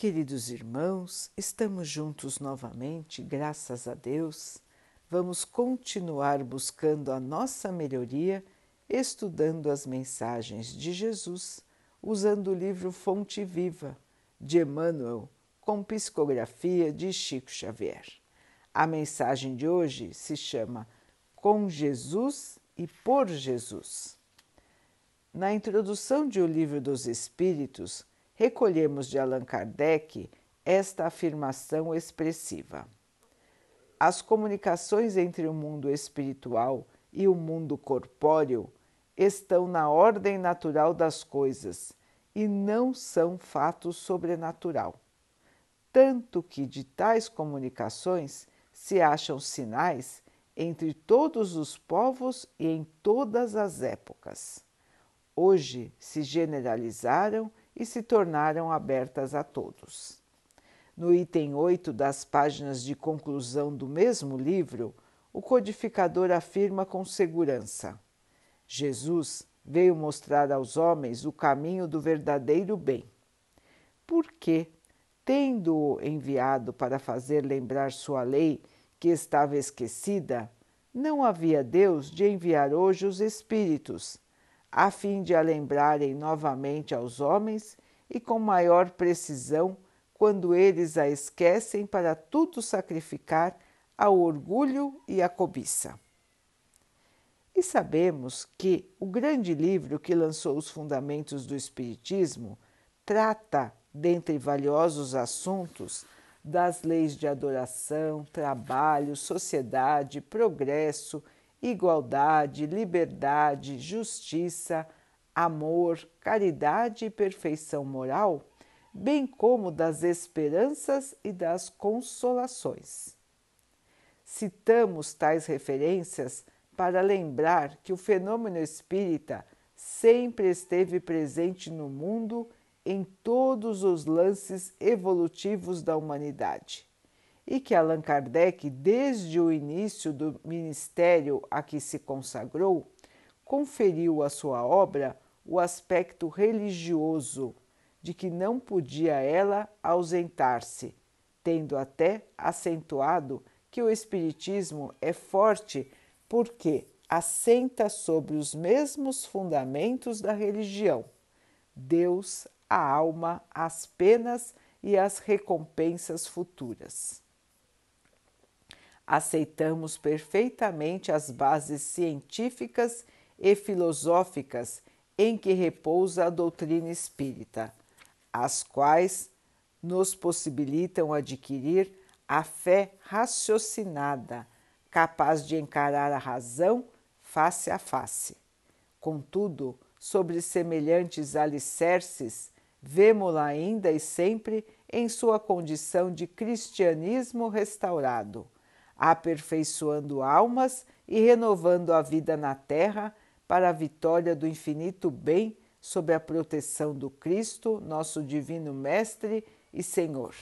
Queridos irmãos, estamos juntos novamente, graças a Deus. Vamos continuar buscando a nossa melhoria, estudando as mensagens de Jesus, usando o livro Fonte Viva de Emmanuel, com psicografia de Chico Xavier. A mensagem de hoje se chama Com Jesus e por Jesus. Na introdução de O Livro dos Espíritos, recolhemos de Allan Kardec esta afirmação expressiva. As comunicações entre o mundo espiritual e o mundo corpóreo estão na ordem natural das coisas e não são fatos sobrenatural. Tanto que de tais comunicações se acham sinais entre todos os povos e em todas as épocas. Hoje se generalizaram e se tornaram abertas a todos. No item 8 das páginas de conclusão do mesmo livro, o codificador afirma com segurança: Jesus veio mostrar aos homens o caminho do verdadeiro bem. Por que, tendo-o enviado para fazer lembrar sua lei que estava esquecida, não havia Deus de enviar hoje os Espíritos a fim de a lembrarem novamente aos homens e com maior precisão quando eles a esquecem para tudo sacrificar ao orgulho e à cobiça. E sabemos que o grande livro que lançou os fundamentos do Espiritismo trata, dentre valiosos assuntos, das leis de adoração, trabalho, sociedade, progresso igualdade, liberdade, justiça, amor, caridade e perfeição moral, bem como das esperanças e das consolações. Citamos tais referências para lembrar que o fenômeno espírita sempre esteve presente no mundo em todos os lances evolutivos da humanidade e que Allan Kardec, desde o início do ministério a que se consagrou, conferiu à sua obra o aspecto religioso, de que não podia ela ausentar-se, tendo até acentuado que o Espiritismo é forte porque assenta sobre os mesmos fundamentos da religião: Deus, a alma, as penas e as recompensas futuras aceitamos perfeitamente as bases científicas e filosóficas em que repousa a doutrina espírita, as quais nos possibilitam adquirir a fé raciocinada, capaz de encarar a razão face a face. Contudo, sobre semelhantes alicerces, vemo-la ainda e sempre em sua condição de cristianismo restaurado aperfeiçoando almas e renovando a vida na terra para a vitória do infinito bem sob a proteção do Cristo, nosso Divino Mestre e Senhor.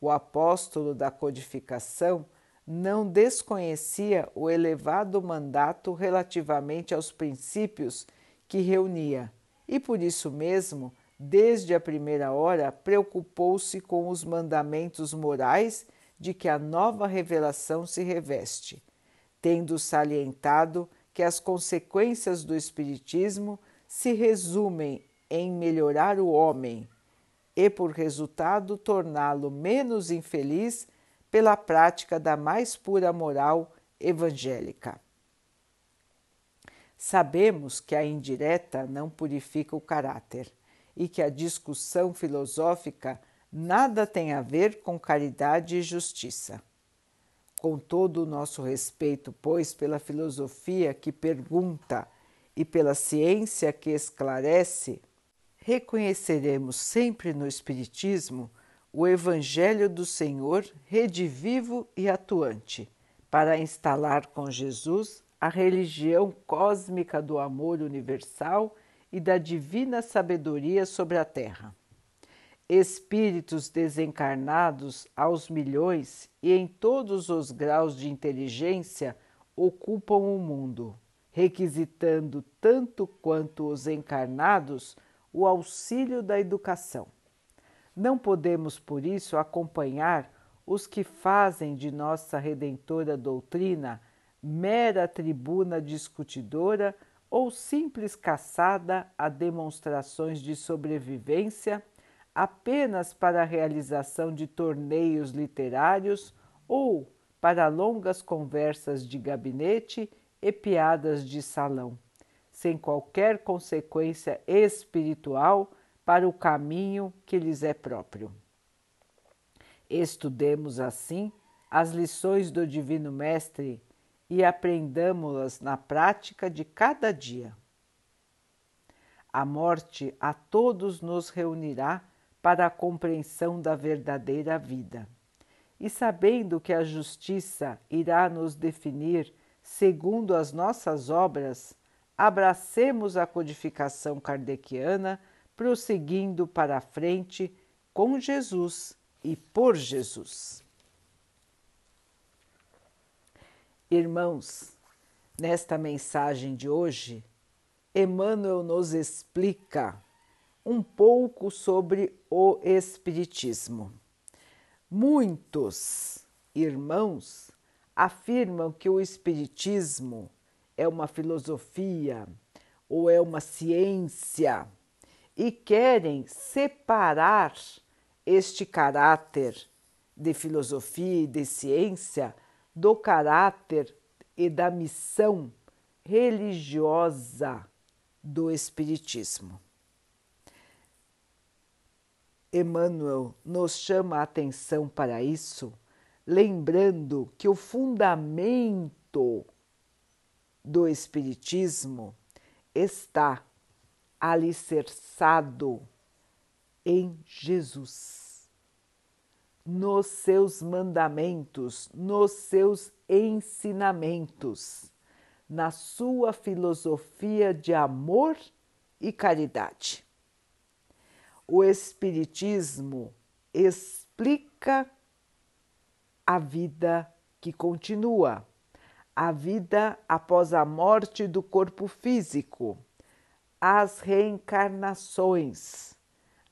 O apóstolo da codificação não desconhecia o elevado mandato relativamente aos princípios que reunia e, por isso mesmo, desde a primeira hora, preocupou-se com os mandamentos morais de que a nova revelação se reveste, tendo salientado que as consequências do Espiritismo se resumem em melhorar o homem e, por resultado, torná-lo menos infeliz pela prática da mais pura moral evangélica. Sabemos que a indireta não purifica o caráter e que a discussão filosófica nada tem a ver com caridade e justiça. Com todo o nosso respeito, pois, pela filosofia que pergunta e pela ciência que esclarece, reconheceremos sempre no Espiritismo o Evangelho do Senhor redivivo e atuante, para instalar com Jesus a religião cósmica do amor universal e da divina sabedoria sobre a terra espíritos desencarnados aos milhões e em todos os graus de inteligência ocupam o mundo, requisitando tanto quanto os encarnados o auxílio da educação. Não podemos, por isso, acompanhar os que fazem de nossa redentora doutrina mera tribuna discutidora ou simples caçada a demonstrações de sobrevivência apenas para a realização de torneios literários ou para longas conversas de gabinete e piadas de salão, sem qualquer consequência espiritual para o caminho que lhes é próprio. Estudemos assim as lições do Divino Mestre e aprendamos-las na prática de cada dia. A morte a todos nos reunirá para a compreensão da verdadeira vida. E sabendo que a justiça irá nos definir segundo as nossas obras, abracemos a codificação kardeciana, prosseguindo para a frente com Jesus e por Jesus. Irmãos, nesta mensagem de hoje, Emmanuel nos explica um pouco sobre o Espiritismo. Muitos irmãos afirmam que o Espiritismo é uma filosofia ou é uma ciência e querem separar este caráter de filosofia e de ciência do caráter e da missão religiosa do Espiritismo. Emmanuel nos chama a atenção para isso, lembrando que o fundamento do Espiritismo está alicerçado em Jesus, nos seus mandamentos, nos seus ensinamentos, na sua filosofia de amor e caridade. O Espiritismo explica a vida que continua, a vida após a morte do corpo físico, as reencarnações,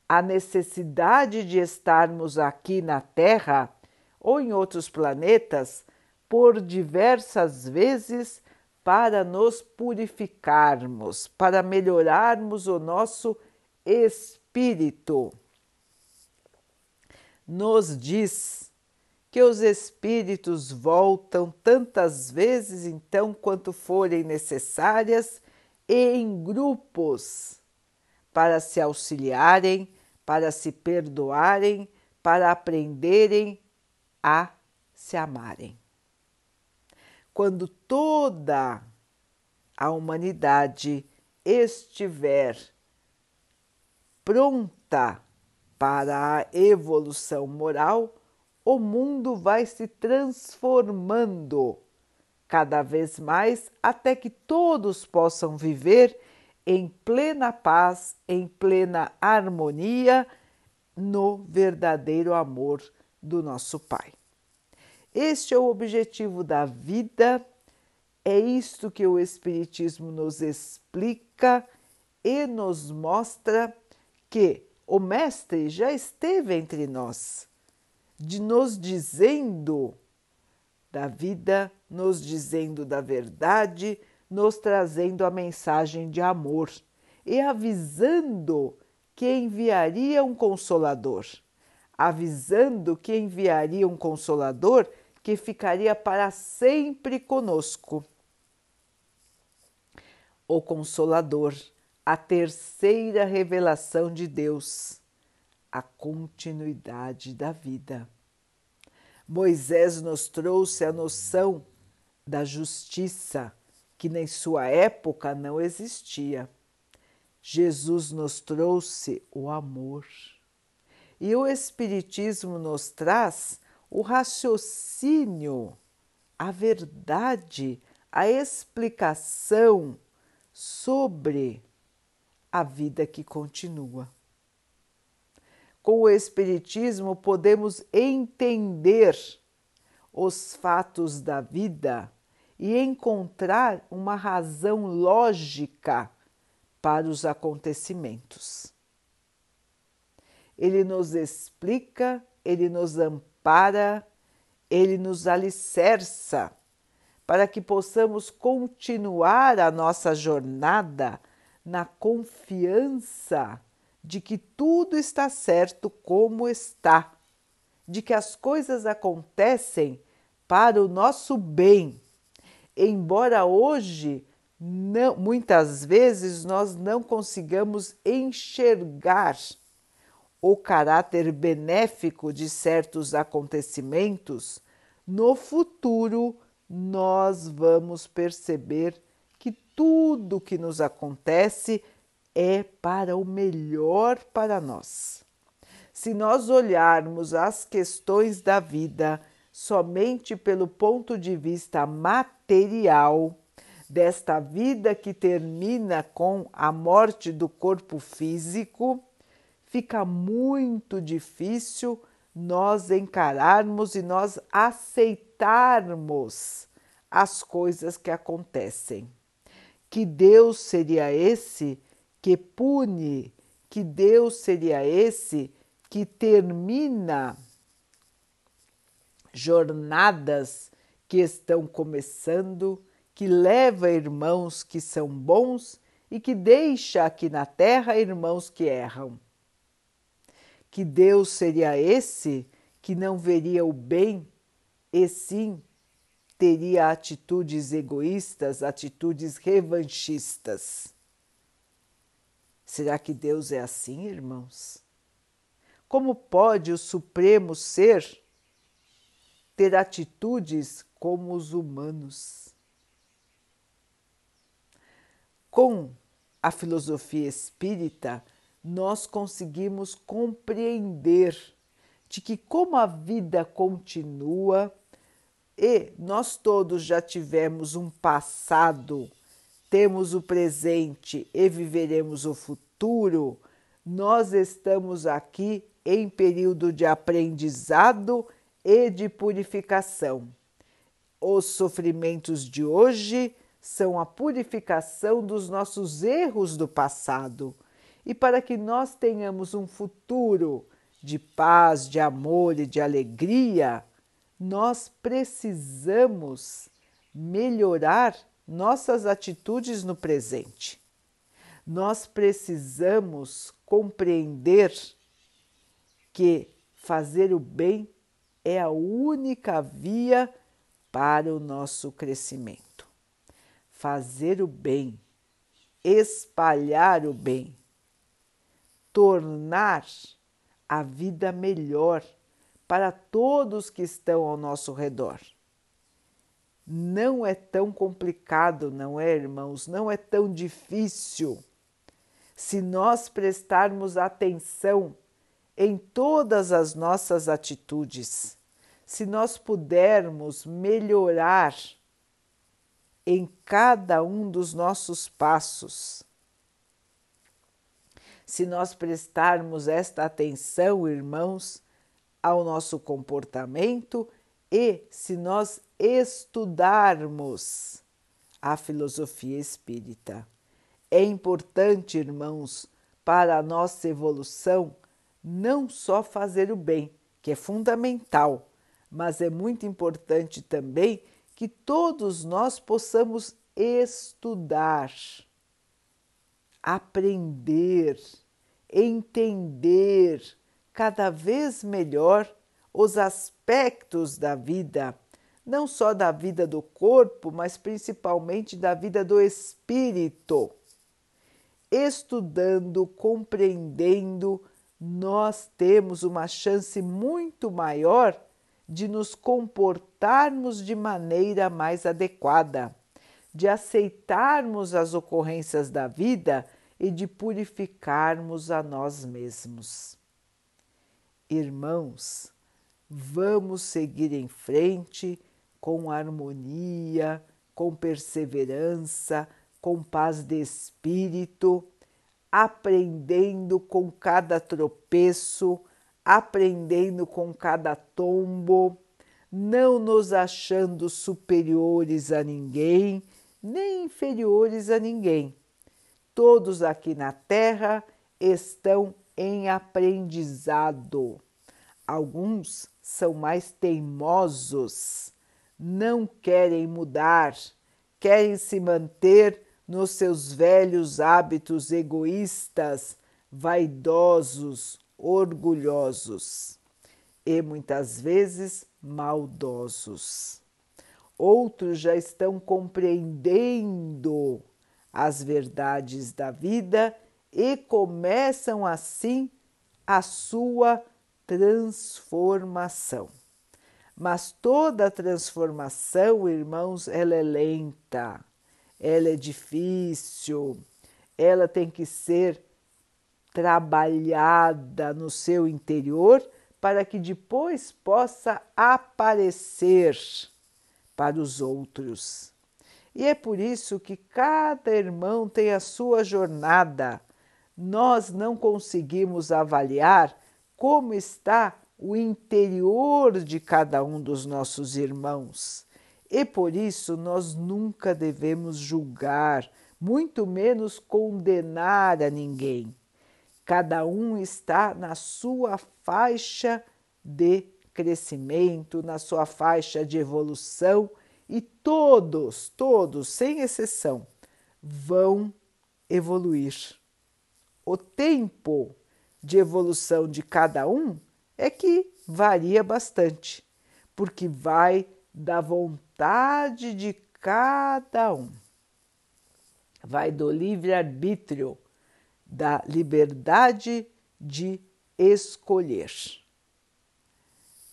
a necessidade de estarmos aqui na Terra ou em outros planetas por diversas vezes para nos purificarmos, para melhorarmos o nosso espírito. Nos diz que os espíritos voltam tantas vezes, então, quanto forem necessárias, e em grupos, para se auxiliarem, para se perdoarem, para aprenderem a se amarem. Quando toda a humanidade estiver pronta para a evolução moral, o mundo vai se transformando cada vez mais até que todos possam viver em plena paz, em plena harmonia, no verdadeiro amor do nosso Pai. Este é o objetivo da vida, é isto que o Espiritismo nos explica e nos mostra que o Mestre já esteve entre nós, de nos dizendo da vida, nos dizendo da verdade, nos trazendo a mensagem de amor e avisando que enviaria um consolador, avisando que enviaria um consolador que ficaria para sempre conosco. O Consolador a terceira revelação de Deus, a continuidade da vida. Moisés nos trouxe a noção da justiça, que em sua época não existia. Jesus nos trouxe o amor. E o Espiritismo nos traz o raciocínio, a verdade, a explicação sobre a vida que continua. Com o Espiritismo, podemos entender os fatos da vida e encontrar uma razão lógica para os acontecimentos. ele nos explica, ele nos ampara, ele nos alicerça para que possamos continuar a nossa jornada na confiança de que tudo está certo como está, de que as coisas acontecem para o nosso bem. Embora hoje não, muitas vezes nós não consigamos enxergar o caráter benéfico de certos acontecimentos, no futuro nós vamos perceber tudo que nos acontece é para o melhor para nós. Se nós olharmos as questões da vida somente pelo ponto de vista material, desta vida que termina com a morte do corpo físico, fica muito difícil nós encararmos e nós aceitarmos as coisas que acontecem. Que Deus seria esse que pune, que Deus seria esse que termina jornadas que estão começando, que leva irmãos que são bons e que deixa aqui na terra irmãos que erram. Que Deus seria esse que não veria o bem e sim teria atitudes egoístas, atitudes revanchistas. Será que Deus é assim, irmãos? Como pode o Supremo Ser ter atitudes como os humanos? Com a filosofia espírita, nós conseguimos compreender de que, como a vida continua e nós todos já tivemos um passado, temos o presente e viveremos o futuro, nós estamos aqui em período de aprendizado e de purificação. Os sofrimentos de hoje são a purificação dos nossos erros do passado e para que nós tenhamos um futuro de paz, de amor e de alegria, nós precisamos melhorar nossas atitudes no presente. Nós precisamos compreender que fazer o bem é a única via para o nosso crescimento. Fazer o bem, espalhar o bem, tornar a vida melhor para todos que estão ao nosso redor. Não é tão complicado, não é, irmãos? Não é tão difícil. Se nós prestarmos atenção em todas as nossas atitudes, se nós pudermos melhorar em cada um dos nossos passos, se nós prestarmos esta atenção, irmãos, ao nosso comportamento e se nós estudarmos a filosofia espírita. É importante, irmãos, para a nossa evolução, não só fazer o bem, que é fundamental, mas é muito importante também que todos nós possamos estudar aprender, entender cada vez melhor os aspectos da vida, não só da vida do corpo, mas principalmente da vida do espírito. Estudando, compreendendo, nós temos uma chance muito maior de nos comportarmos de maneira mais adequada, de aceitarmos as ocorrências da vida e de purificarmos a nós mesmos. Irmãos, vamos seguir em frente com harmonia, com perseverança, com paz de espírito, aprendendo com cada tropeço, aprendendo com cada tombo, não nos achando superiores a ninguém, nem inferiores a ninguém, todos aqui na Terra estão em aprendizado. Alguns são mais teimosos, não querem mudar, querem se manter nos seus velhos hábitos egoístas, vaidosos, orgulhosos e muitas vezes maldosos. Outros já estão compreendendo as verdades da vida e começam assim a sua transformação. Mas toda transformação, irmãos, ela é lenta, ela é difícil, ela tem que ser trabalhada no seu interior para que depois possa aparecer para os outros. E é por isso que cada irmão tem a sua jornada. Nós não conseguimos avaliar como está o interior de cada um dos nossos irmãos. E por isso nós nunca devemos julgar, muito menos condenar a ninguém. Cada um está na sua faixa de crescimento, na sua faixa de evolução e todos, todos, sem exceção, vão evoluir. O tempo de evolução de cada um é que varia bastante, porque vai da vontade de cada um, vai do livre-arbítrio da liberdade de escolher.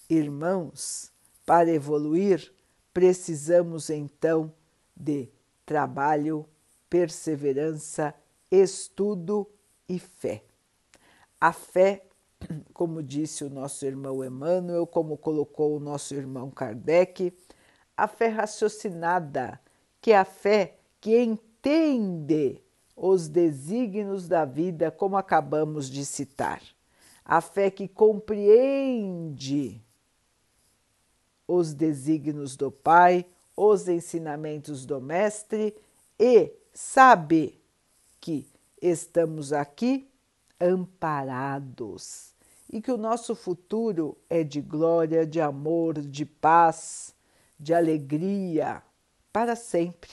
Irmãos, para evoluir, precisamos então de trabalho, perseverança, estudo e fé. A fé, como disse o nosso irmão Emmanuel, como colocou o nosso irmão Kardec, a fé raciocinada, que é a fé que entende os desígnios da vida, como acabamos de citar. A fé que compreende os desígnios do Pai, os ensinamentos do Mestre e sabe que estamos aqui amparados e que o nosso futuro é de glória, de amor, de paz, de alegria para sempre.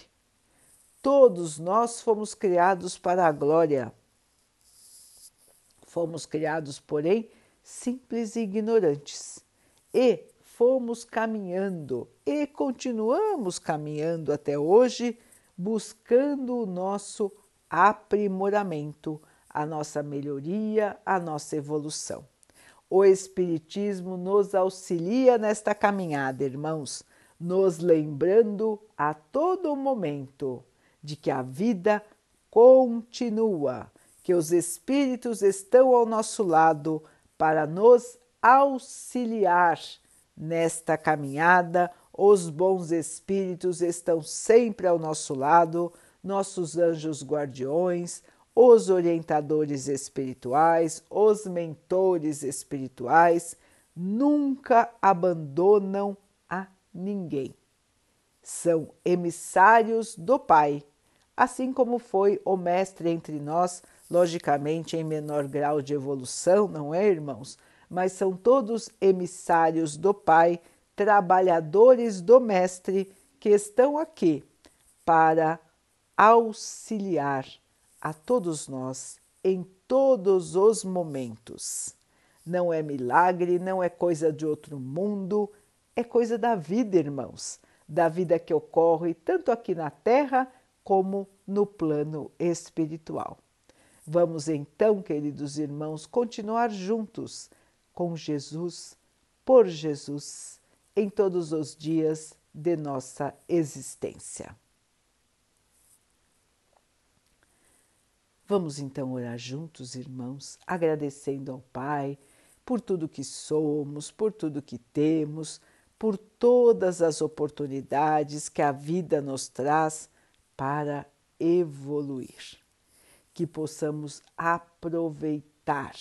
Todos nós fomos criados para a glória. Fomos criados, porém, simples e ignorantes. E fomos caminhando e continuamos caminhando até hoje, buscando o nosso aprimoramento, a nossa melhoria, a nossa evolução. O Espiritismo nos auxilia nesta caminhada, irmãos, nos lembrando a todo momento de que a vida continua, que os espíritos estão ao nosso lado para nos auxiliar nesta caminhada. Os bons espíritos estão sempre ao nosso lado, nossos anjos guardiões, os orientadores espirituais, os mentores espirituais nunca abandonam a ninguém. São emissários do Pai assim como foi o mestre entre nós, logicamente em menor grau de evolução, não é, irmãos? Mas são todos emissários do Pai, trabalhadores do Mestre que estão aqui para auxiliar a todos nós em todos os momentos. Não é milagre, não é coisa de outro mundo, é coisa da vida, irmãos, da vida que ocorre tanto aqui na Terra como no plano espiritual. Vamos então, queridos irmãos, continuar juntos com Jesus, por Jesus, em todos os dias de nossa existência. Vamos então orar juntos, irmãos, agradecendo ao Pai por tudo que somos, por tudo que temos, por todas as oportunidades que a vida nos traz para evoluir, que possamos aproveitar,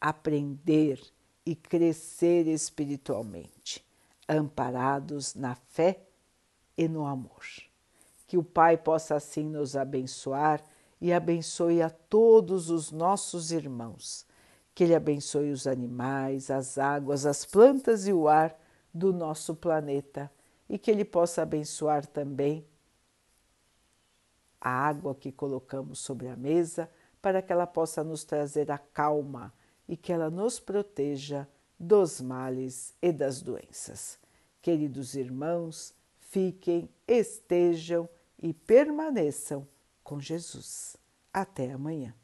aprender e crescer espiritualmente, amparados na fé e no amor. Que o Pai possa assim nos abençoar e abençoe a todos os nossos irmãos, Que Ele abençoe os animais, as águas, as plantas e o ar do nosso planeta e que Ele possa abençoar também a água que colocamos sobre a mesa para que ela possa nos trazer a calma e que ela nos proteja dos males e das doenças. Queridos irmãos, fiquem, estejam e permaneçam com Jesus. Até amanhã.